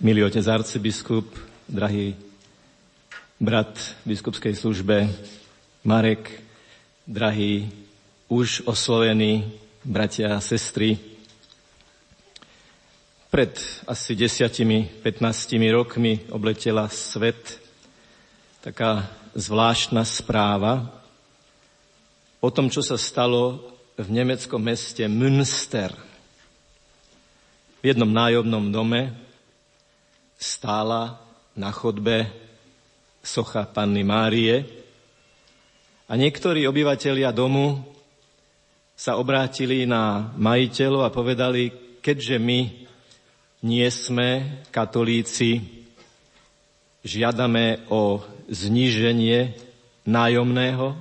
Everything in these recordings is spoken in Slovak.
milý otec arcibiskup, drahý brat biskupskej službe Marek, drahí už oslovení bratia a sestry. Pred asi desiatimi, 15 rokmi obletela svet taká zvláštna správa o tom, čo sa stalo v nemeckom meste Münster. V jednom nájomnom dome stála na chodbe socha Panny Márie a niektorí obyvatelia domu sa obrátili na majiteľov a povedali, keďže my nie sme katolíci, žiadame o zníženie nájomného,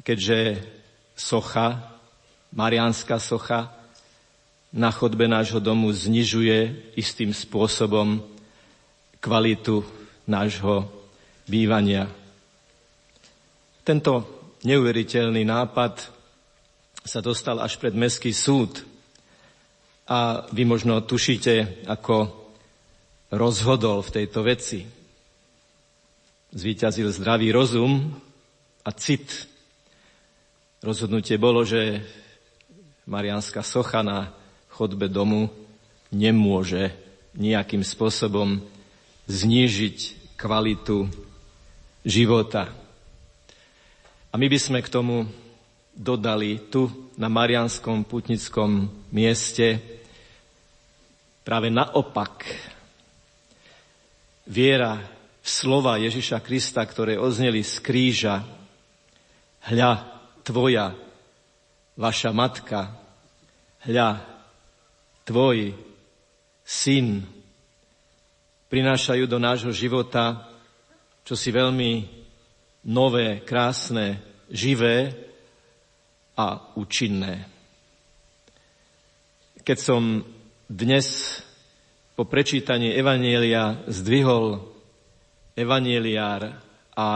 keďže socha, mariánska socha, na chodbe nášho domu znižuje istým spôsobom kvalitu nášho bývania. Tento neuveriteľný nápad sa dostal až pred Mestský súd a vy možno tušíte, ako rozhodol v tejto veci. Zvíťazil zdravý rozum a cit. Rozhodnutie bolo, že Marianská socha na chodbe domu nemôže nejakým spôsobom znížiť kvalitu života. A my by sme k tomu dodali tu na Marianskom putnickom mieste práve naopak. Viera v slova Ježiša Krista, ktoré ozneli z kríža. Hľa, tvoja, vaša matka, hľa, tvoj syn, prinášajú do nášho života čo si veľmi nové, krásne, živé a účinné. Keď som dnes po prečítaní Evanielia zdvihol Evanieliár a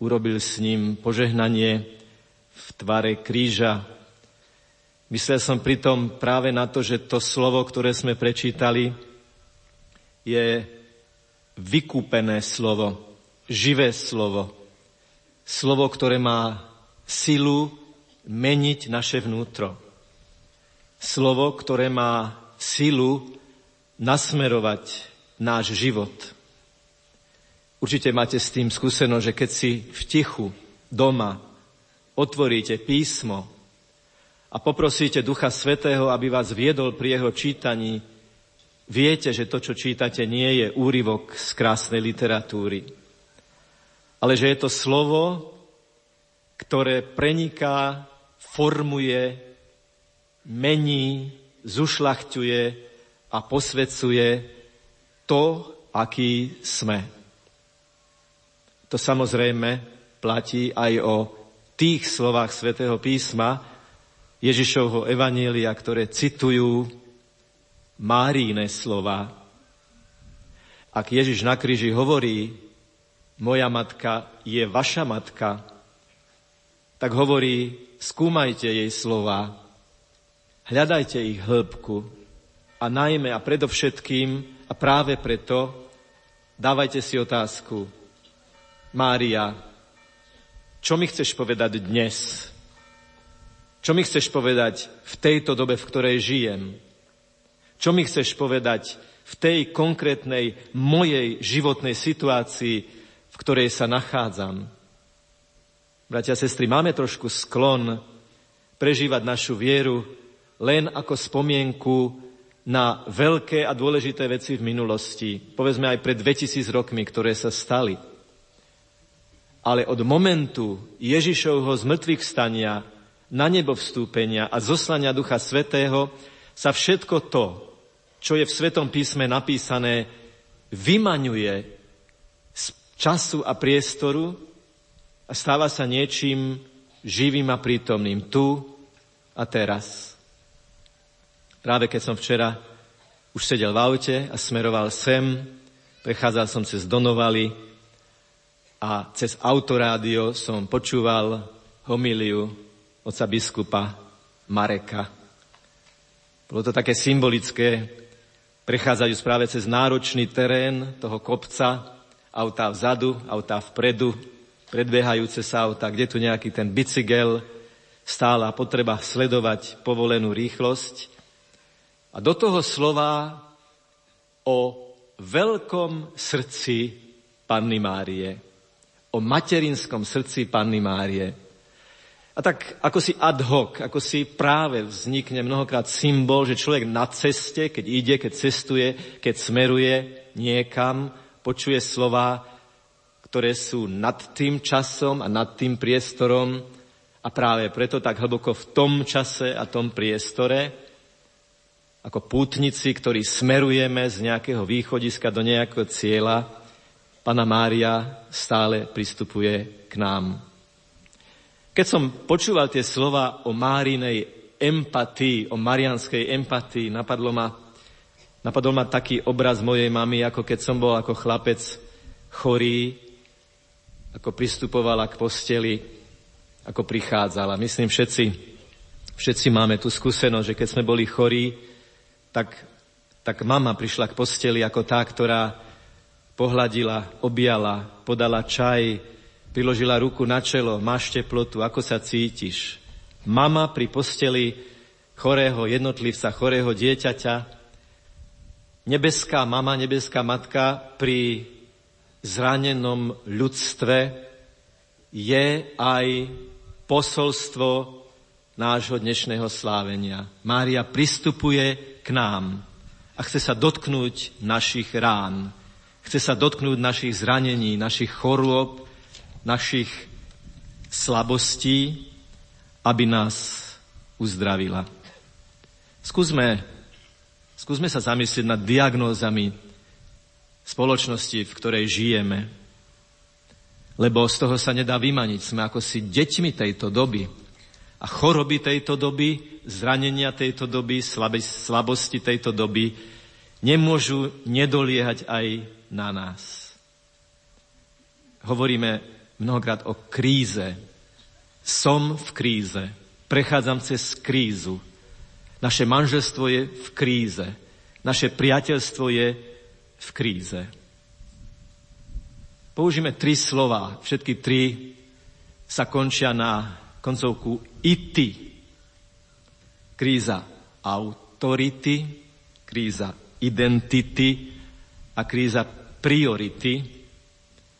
urobil s ním požehnanie v tvare kríža, myslel som pritom práve na to, že to slovo, ktoré sme prečítali, je vykúpené slovo, živé slovo. Slovo, ktoré má silu meniť naše vnútro. Slovo, ktoré má silu nasmerovať náš život. Určite máte s tým skúsenosť, že keď si v tichu doma otvoríte písmo a poprosíte Ducha Svetého, aby vás viedol pri jeho čítaní, Viete, že to, čo čítate, nie je úryvok z krásnej literatúry, ale že je to slovo, ktoré preniká, formuje, mení, zušľachťuje a posvedcuje to, aký sme. To samozrejme platí aj o tých slovách svätého písma Ježišovho Evanielia, ktoré citujú Máríne slova. Ak Ježiš na kríži hovorí, moja matka je vaša matka, tak hovorí, skúmajte jej slova, hľadajte ich hĺbku a najmä a predovšetkým a práve preto dávajte si otázku. Mária, čo mi chceš povedať dnes? Čo mi chceš povedať v tejto dobe, v ktorej žijem? Čo mi chceš povedať v tej konkrétnej mojej životnej situácii, v ktorej sa nachádzam? Bratia a sestry, máme trošku sklon prežívať našu vieru len ako spomienku na veľké a dôležité veci v minulosti, povedzme aj pred 2000 rokmi, ktoré sa stali. Ale od momentu Ježišovho zmrtvých stania, na nebo vstúpenia a zoslania Ducha Svetého sa všetko to, čo je v Svetom písme napísané, vymaňuje z času a priestoru a stáva sa niečím živým a prítomným tu a teraz. Práve keď som včera už sedel v aute a smeroval sem, prechádzal som cez Donovali a cez autorádio som počúval homíliu oca biskupa Mareka. Bolo to také symbolické, Prechádzajú správe cez náročný terén toho kopca, autá vzadu, autá vpredu, predbiehajúce sa autá, kde tu nejaký ten bicykel, stála potreba sledovať povolenú rýchlosť. A do toho slova o veľkom srdci Panny Márie, o materinskom srdci Panny Márie. A tak ako si ad hoc, ako si práve vznikne mnohokrát symbol, že človek na ceste, keď ide, keď cestuje, keď smeruje niekam, počuje slova, ktoré sú nad tým časom a nad tým priestorom a práve preto tak hlboko v tom čase a tom priestore, ako pútnici, ktorí smerujeme z nejakého východiska do nejakého cieľa, Pana Mária stále pristupuje k nám. Keď som počúval tie slova o Márinej empatii, o marianskej empatii, napadlo ma, napadol ma taký obraz mojej mamy, ako keď som bol ako chlapec chorý, ako pristupovala k posteli, ako prichádzala. Myslím, všetci, všetci máme tú skúsenosť, že keď sme boli chorí, tak, tak mama prišla k posteli ako tá, ktorá pohľadila, objala, podala čaj, priložila ruku na čelo, máš teplotu, ako sa cítiš. Mama pri posteli chorého jednotlivca, chorého dieťaťa, nebeská mama, nebeská matka pri zranenom ľudstve je aj posolstvo nášho dnešného slávenia. Mária pristupuje k nám a chce sa dotknúť našich rán. Chce sa dotknúť našich zranení, našich chorôb, našich slabostí, aby nás uzdravila. Skúsme, skúsme sa zamyslieť nad diagnózami spoločnosti, v ktorej žijeme. Lebo z toho sa nedá vymaniť. Sme ako si deťmi tejto doby. A choroby tejto doby, zranenia tejto doby, slabosti tejto doby nemôžu nedoliehať aj na nás. Hovoríme mnohokrát o kríze. Som v kríze. Prechádzam cez krízu. Naše manželstvo je v kríze. Naše priateľstvo je v kríze. Použijeme tri slova. Všetky tri sa končia na koncovku ity. Kríza autority, kríza identity a kríza priority.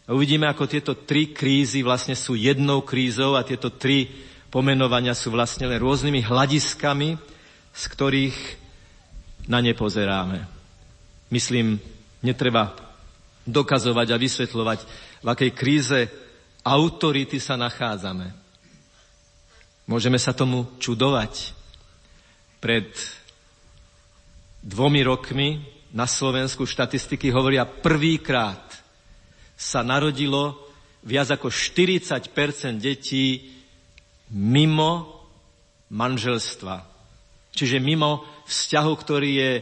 Uvidíme, ako tieto tri krízy vlastne sú jednou krízou a tieto tri pomenovania sú vlastne len rôznymi hľadiskami, z ktorých na ne pozeráme. Myslím, netreba dokazovať a vysvetľovať, v akej kríze autority sa nachádzame. Môžeme sa tomu čudovať. Pred dvomi rokmi na Slovensku štatistiky hovoria prvýkrát sa narodilo viac ako 40% detí mimo manželstva. Čiže mimo vzťahu, ktorý je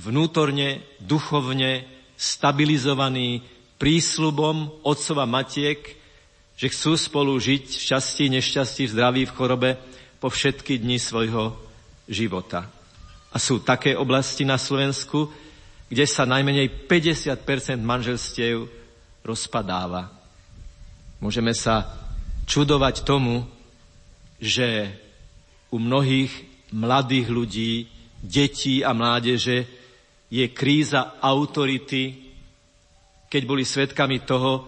vnútorne, duchovne stabilizovaný prísľubom otcova matiek, že chcú spolu žiť v šťastí, nešťastí, v zdraví, v chorobe po všetky dni svojho života. A sú také oblasti na Slovensku, kde sa najmenej 50% manželstiev rozpadáva. Môžeme sa čudovať tomu, že u mnohých mladých ľudí, detí a mládeže je kríza autority, keď boli svedkami toho,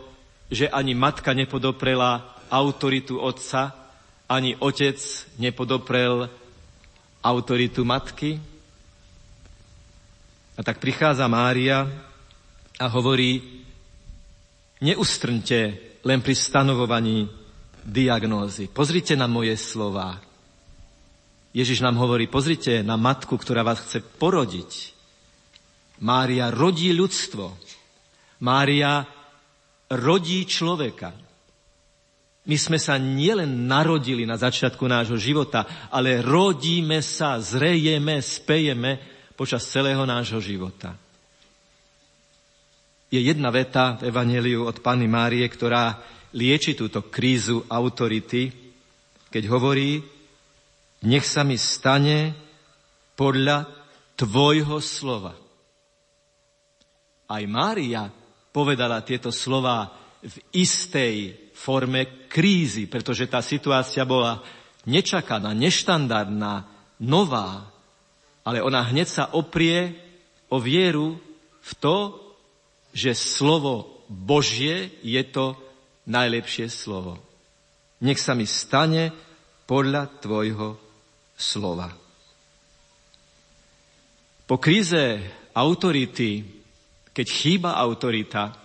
že ani matka nepodoprela autoritu otca, ani otec nepodoprel autoritu matky. A tak prichádza Mária a hovorí, Neustrňte len pri stanovovaní diagnózy. Pozrite na moje slova. Ježiš nám hovorí, pozrite na matku, ktorá vás chce porodiť. Mária rodí ľudstvo. Mária rodí človeka. My sme sa nielen narodili na začiatku nášho života, ale rodíme sa, zrejeme, spejeme počas celého nášho života je jedna veta v Evangeliu od Panny Márie, ktorá lieči túto krízu autority, keď hovorí, nech sa mi stane podľa tvojho slova. Aj Mária povedala tieto slova v istej forme krízy, pretože tá situácia bola nečakaná, neštandardná, nová. Ale ona hneď sa oprie o vieru v to, že slovo Božie je to najlepšie slovo. Nech sa mi stane podľa tvojho slova. Po kríze autority, keď chýba autorita,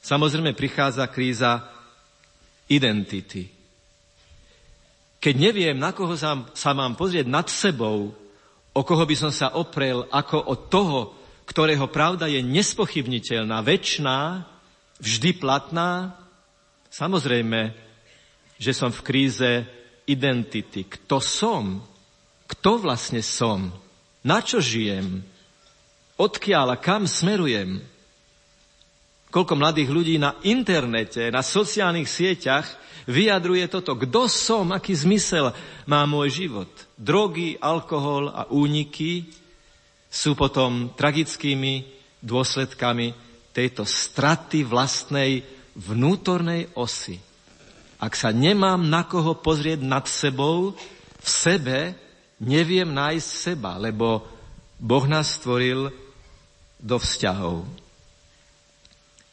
samozrejme prichádza kríza identity. Keď neviem, na koho sa, sa mám pozrieť nad sebou, o koho by som sa oprel ako o toho, ktorého pravda je nespochybniteľná, väčšiná, vždy platná, samozrejme, že som v kríze identity. Kto som? Kto vlastne som? Na čo žijem? Odkiaľ a kam smerujem? Koľko mladých ľudí na internete, na sociálnych sieťach vyjadruje toto. Kto som, aký zmysel má môj život? Drogy, alkohol a úniky sú potom tragickými dôsledkami tejto straty vlastnej vnútornej osy. Ak sa nemám na koho pozrieť nad sebou, v sebe neviem nájsť seba, lebo Boh nás stvoril do vzťahov.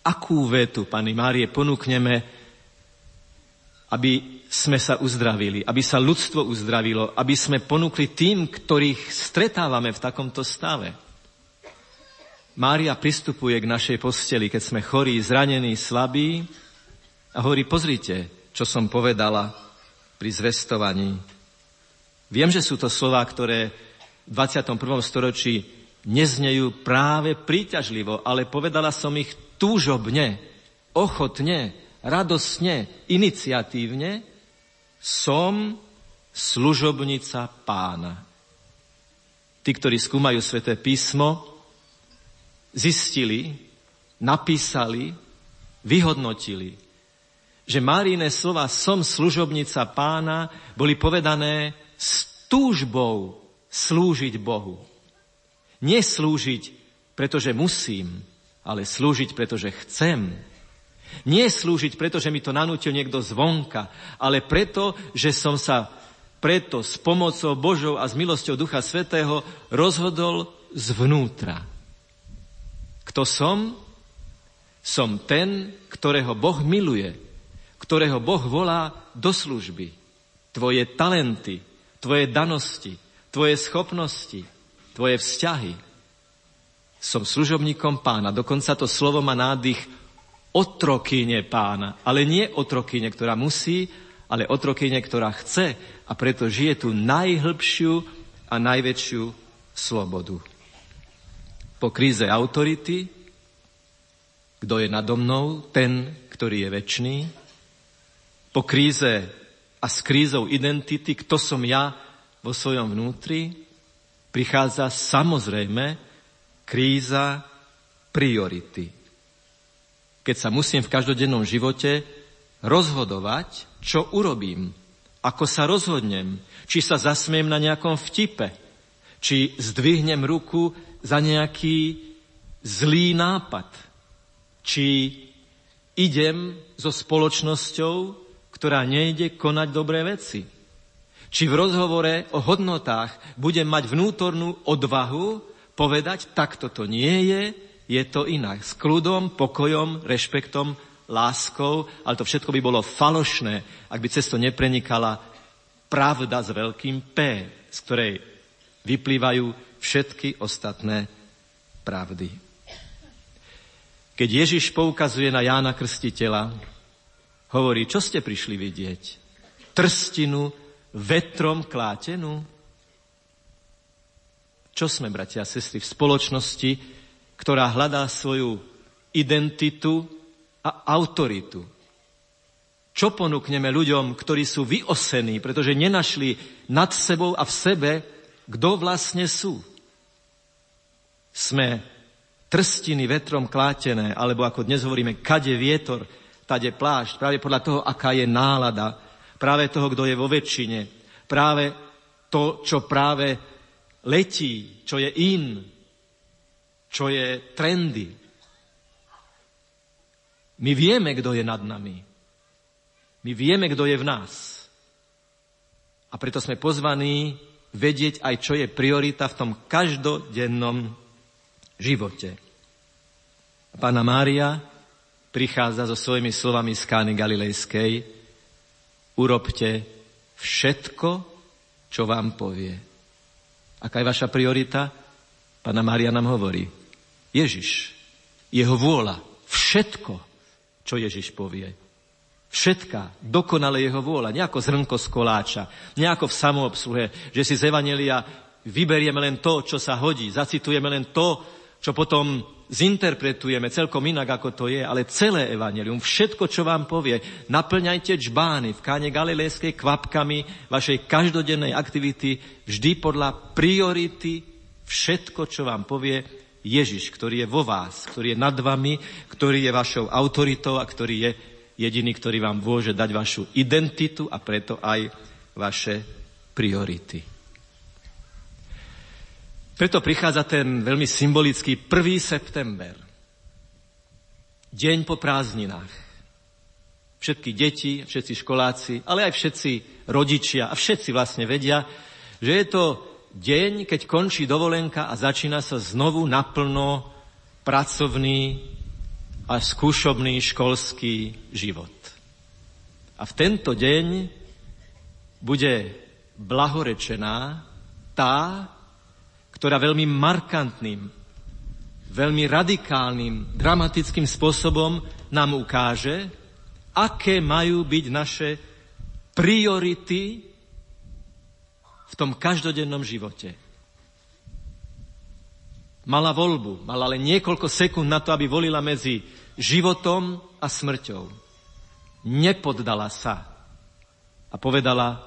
Akú vetu, Pani Márie, ponúkneme, aby sme sa uzdravili, aby sa ľudstvo uzdravilo, aby sme ponúkli tým, ktorých stretávame v takomto stave. Mária pristupuje k našej posteli, keď sme chorí, zranení, slabí a hovorí, pozrite, čo som povedala pri zvestovaní Viem, že sú to slova, ktoré v 21. storočí neznejú práve príťažlivo, ale povedala som ich túžobne, ochotne, radosne, iniciatívne. Som služobnica pána. Tí, ktorí skúmajú sväté písmo, zistili, napísali, vyhodnotili, že Máriné slova som služobnica pána boli povedané s túžbou slúžiť Bohu. Neslúžiť, pretože musím, ale slúžiť, pretože chcem. Nie slúžiť, pretože mi to nanútil niekto zvonka, ale preto, že som sa preto s pomocou Božou a s milosťou Ducha Svetého rozhodol zvnútra. Kto som? Som ten, ktorého Boh miluje, ktorého Boh volá do služby. Tvoje talenty, tvoje danosti, tvoje schopnosti, tvoje vzťahy. Som služobníkom pána, dokonca to slovo má nádych otrokyne pána, ale nie otrokyne, ktorá musí, ale otrokyne, ktorá chce a preto žije tú najhlbšiu a najväčšiu slobodu. Po kríze autority, kto je nado mnou, ten, ktorý je väčší, po kríze a s krízou identity, kto som ja vo svojom vnútri, prichádza samozrejme kríza priority. Keď sa musím v každodennom živote rozhodovať, čo urobím, ako sa rozhodnem, či sa zasmiem na nejakom vtipe, či zdvihnem ruku za nejaký zlý nápad, či idem so spoločnosťou, ktorá nejde konať dobré veci. Či v rozhovore o hodnotách budem mať vnútornú odvahu povedať, takto to nie je, je to inak. S kľudom, pokojom, rešpektom, láskou, ale to všetko by bolo falošné, ak by cesto neprenikala pravda s veľkým P, z ktorej vyplývajú všetky ostatné pravdy. Keď Ježiš poukazuje na Jána Krstiteľa, Hovorí, čo ste prišli vidieť? Trstinu vetrom klátenú? Čo sme, bratia a sestry, v spoločnosti, ktorá hľadá svoju identitu a autoritu? Čo ponúkneme ľuďom, ktorí sú vyosení, pretože nenašli nad sebou a v sebe, kto vlastne sú? Sme trstiny vetrom klátené, alebo ako dnes hovoríme, kade vietor, tade plášť, práve podľa toho, aká je nálada, práve toho, kto je vo väčšine, práve to, čo práve letí, čo je in, čo je trendy. My vieme, kto je nad nami. My vieme, kto je v nás. A preto sme pozvaní vedieť aj, čo je priorita v tom každodennom živote. Pána Mária prichádza so svojimi slovami z Kány Galilejskej. Urobte všetko, čo vám povie. Aká je vaša priorita? Pána Mária nám hovorí. Ježiš, jeho vôľa, všetko, čo Ježiš povie. Všetká, dokonale jeho vôľa, nejako zrnko z koláča, nejako v samoobsluhe, že si z Evanelia vyberieme len to, čo sa hodí, zacitujeme len to, čo potom zinterpretujeme celkom inak, ako to je, ale celé evanelium, všetko, čo vám povie, naplňajte čbány v káne galilejskej kvapkami vašej každodennej aktivity vždy podľa priority všetko, čo vám povie Ježiš, ktorý je vo vás, ktorý je nad vami, ktorý je vašou autoritou a ktorý je jediný, ktorý vám môže dať vašu identitu a preto aj vaše priority. Preto prichádza ten veľmi symbolický 1. september. Deň po prázdninách. Všetky deti, všetci školáci, ale aj všetci rodičia a všetci vlastne vedia, že je to deň, keď končí dovolenka a začína sa znovu naplno pracovný a skúšobný školský život. A v tento deň bude blahorečená tá, ktorá veľmi markantným, veľmi radikálnym, dramatickým spôsobom nám ukáže, aké majú byť naše priority v tom každodennom živote. Mala voľbu, mala len niekoľko sekúnd na to, aby volila medzi životom a smrťou. Nepoddala sa a povedala,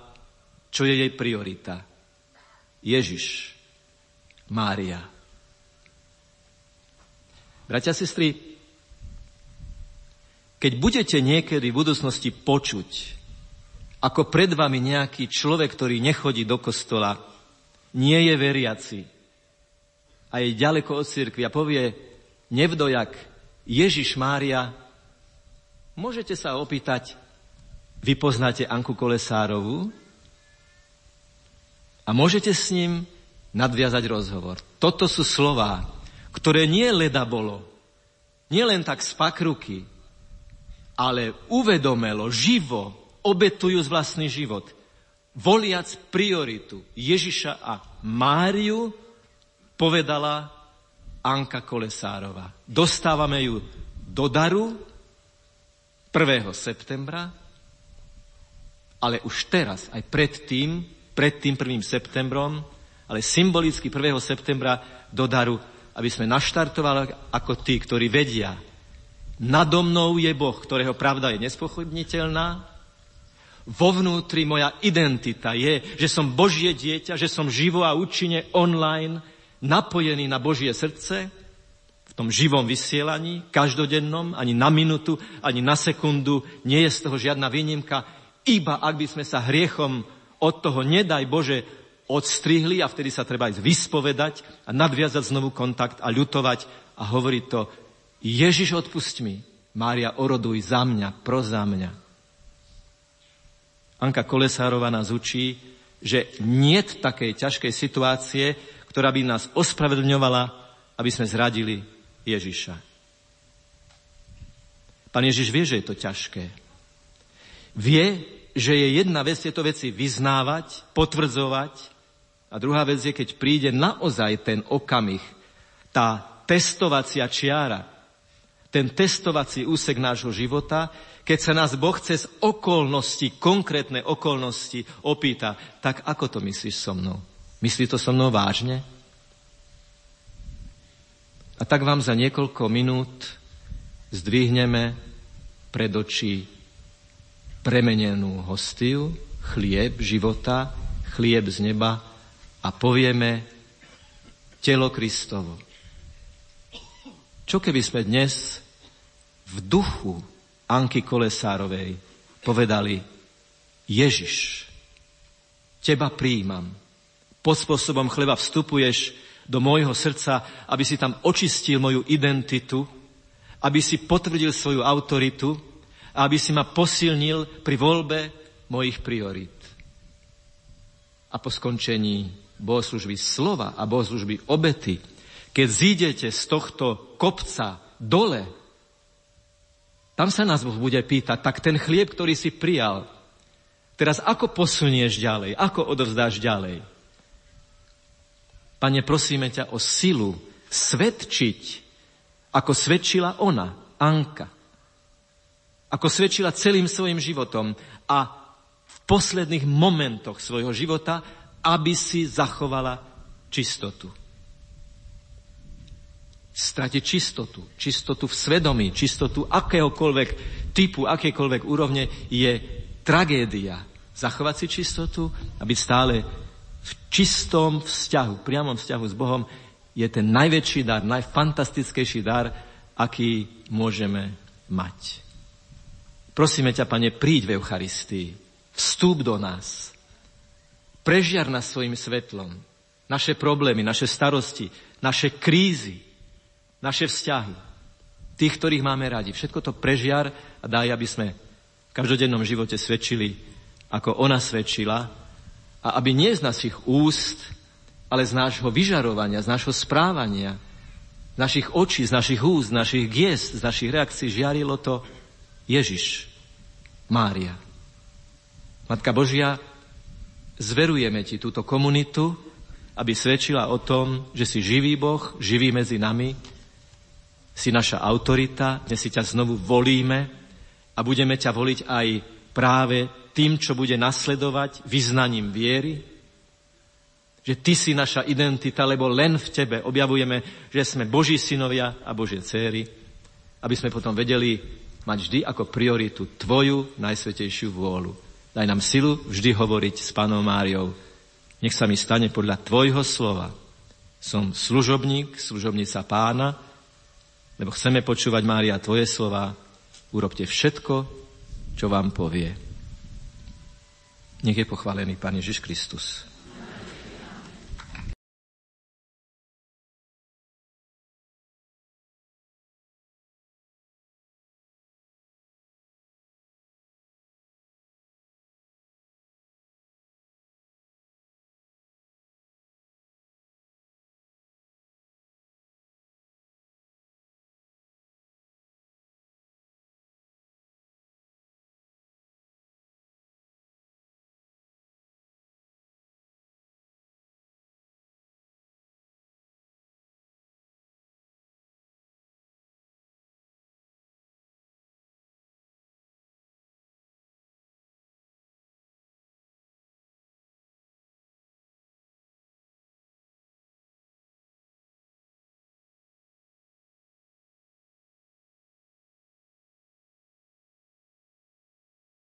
čo je jej priorita. Ježiš, Mária. Bratia, sestry, keď budete niekedy v budúcnosti počuť ako pred vami nejaký človek, ktorý nechodí do kostola, nie je veriaci a je ďaleko od cirkvi a povie nevdojak Ježiš Mária, môžete sa opýtať, vy poznáte Anku Kolesárovú a môžete s ním nadviazať rozhovor. Toto sú slová, ktoré nie leda bolo, nie len tak z pakruky, ale uvedomelo, živo, obetujú z vlastný život. Voliac prioritu Ježiša a Máriu, povedala Anka Kolesárova. Dostávame ju do daru 1. septembra, ale už teraz, aj pred tým, pred tým 1. septembrom, ale symbolicky 1. septembra do daru, aby sme naštartovali ako tí, ktorí vedia, nado mnou je Boh, ktorého pravda je nespochybniteľná, vo vnútri moja identita je, že som Božie dieťa, že som živo a účinne online napojený na Božie srdce, v tom živom vysielaní, každodennom, ani na minutu, ani na sekundu, nie je z toho žiadna výnimka, iba ak by sme sa hriechom od toho, nedaj Bože, odstrihli a vtedy sa treba aj vyspovedať a nadviazať znovu kontakt a ľutovať. A hovoriť to, Ježiš odpust mi, Mária oroduj za mňa, pro za mňa. Anka Kolesárova nás učí, že nie takej ťažkej situácie, ktorá by nás ospravedlňovala, aby sme zradili Ježiša. Pán Ježiš vie, že je to ťažké. Vie, že je jedna vec tieto veci vyznávať, potvrdzovať a druhá vec je, keď príde naozaj ten okamih, tá testovacia čiara, ten testovací úsek nášho života, keď sa nás Boh cez okolnosti, konkrétne okolnosti opýta, tak ako to myslíš so mnou? Myslí to so mnou vážne? A tak vám za niekoľko minút zdvihneme pred oči premenenú hostiu, chlieb života, chlieb z neba a povieme telo Kristovo. Čo keby sme dnes v duchu Anky Kolesárovej povedali Ježiš, teba príjmam. Pod spôsobom chleba vstupuješ do môjho srdca, aby si tam očistil moju identitu, aby si potvrdil svoju autoritu a aby si ma posilnil pri voľbe mojich priorít. A po skončení bohoslužby slova a bohoslužby obety, keď zídete z tohto kopca dole, tam sa nás Boh bude pýtať, tak ten chlieb, ktorý si prijal, teraz ako posunieš ďalej, ako odovzdáš ďalej? Pane, prosíme ťa o silu svedčiť, ako svedčila ona, Anka. Ako svedčila celým svojim životom a v posledných momentoch svojho života, aby si zachovala čistotu. Stratiť čistotu, čistotu v svedomí, čistotu akéhokoľvek typu, akékoľvek úrovne je tragédia. Zachovať si čistotu a byť stále v čistom vzťahu, priamom vzťahu s Bohom je ten najväčší dar, najfantastickejší dar, aký môžeme mať. Prosíme ťa, Pane, príď v Eucharistii, vstúp do nás, prežiar nás svojim svetlom, naše problémy, naše starosti, naše krízy, naše vzťahy, tých, ktorých máme radi. Všetko to prežiar a daj, aby sme v každodennom živote svedčili, ako ona svedčila a aby nie z našich úst ale z nášho vyžarovania, z nášho správania, z našich očí, z našich úst, z našich giest, z našich reakcií žiarilo to Ježiš, Mária. Matka Božia, zverujeme ti túto komunitu, aby svedčila o tom, že si živý Boh, živý medzi nami, si naša autorita, dnes si ťa znovu volíme a budeme ťa voliť aj práve tým, čo bude nasledovať vyznaním viery, že ty si naša identita, lebo len v tebe objavujeme, že sme Boží synovia a Božie céry, aby sme potom vedeli mať vždy ako prioritu tvoju najsvetejšiu vôľu. Daj nám silu vždy hovoriť s Pánom Máriou. Nech sa mi stane podľa tvojho slova. Som služobník, služobnica pána, lebo chceme počúvať, Mária, tvoje slova. Urobte všetko, čo vám povie. Nech je pochválený Pán Ježiš Kristus.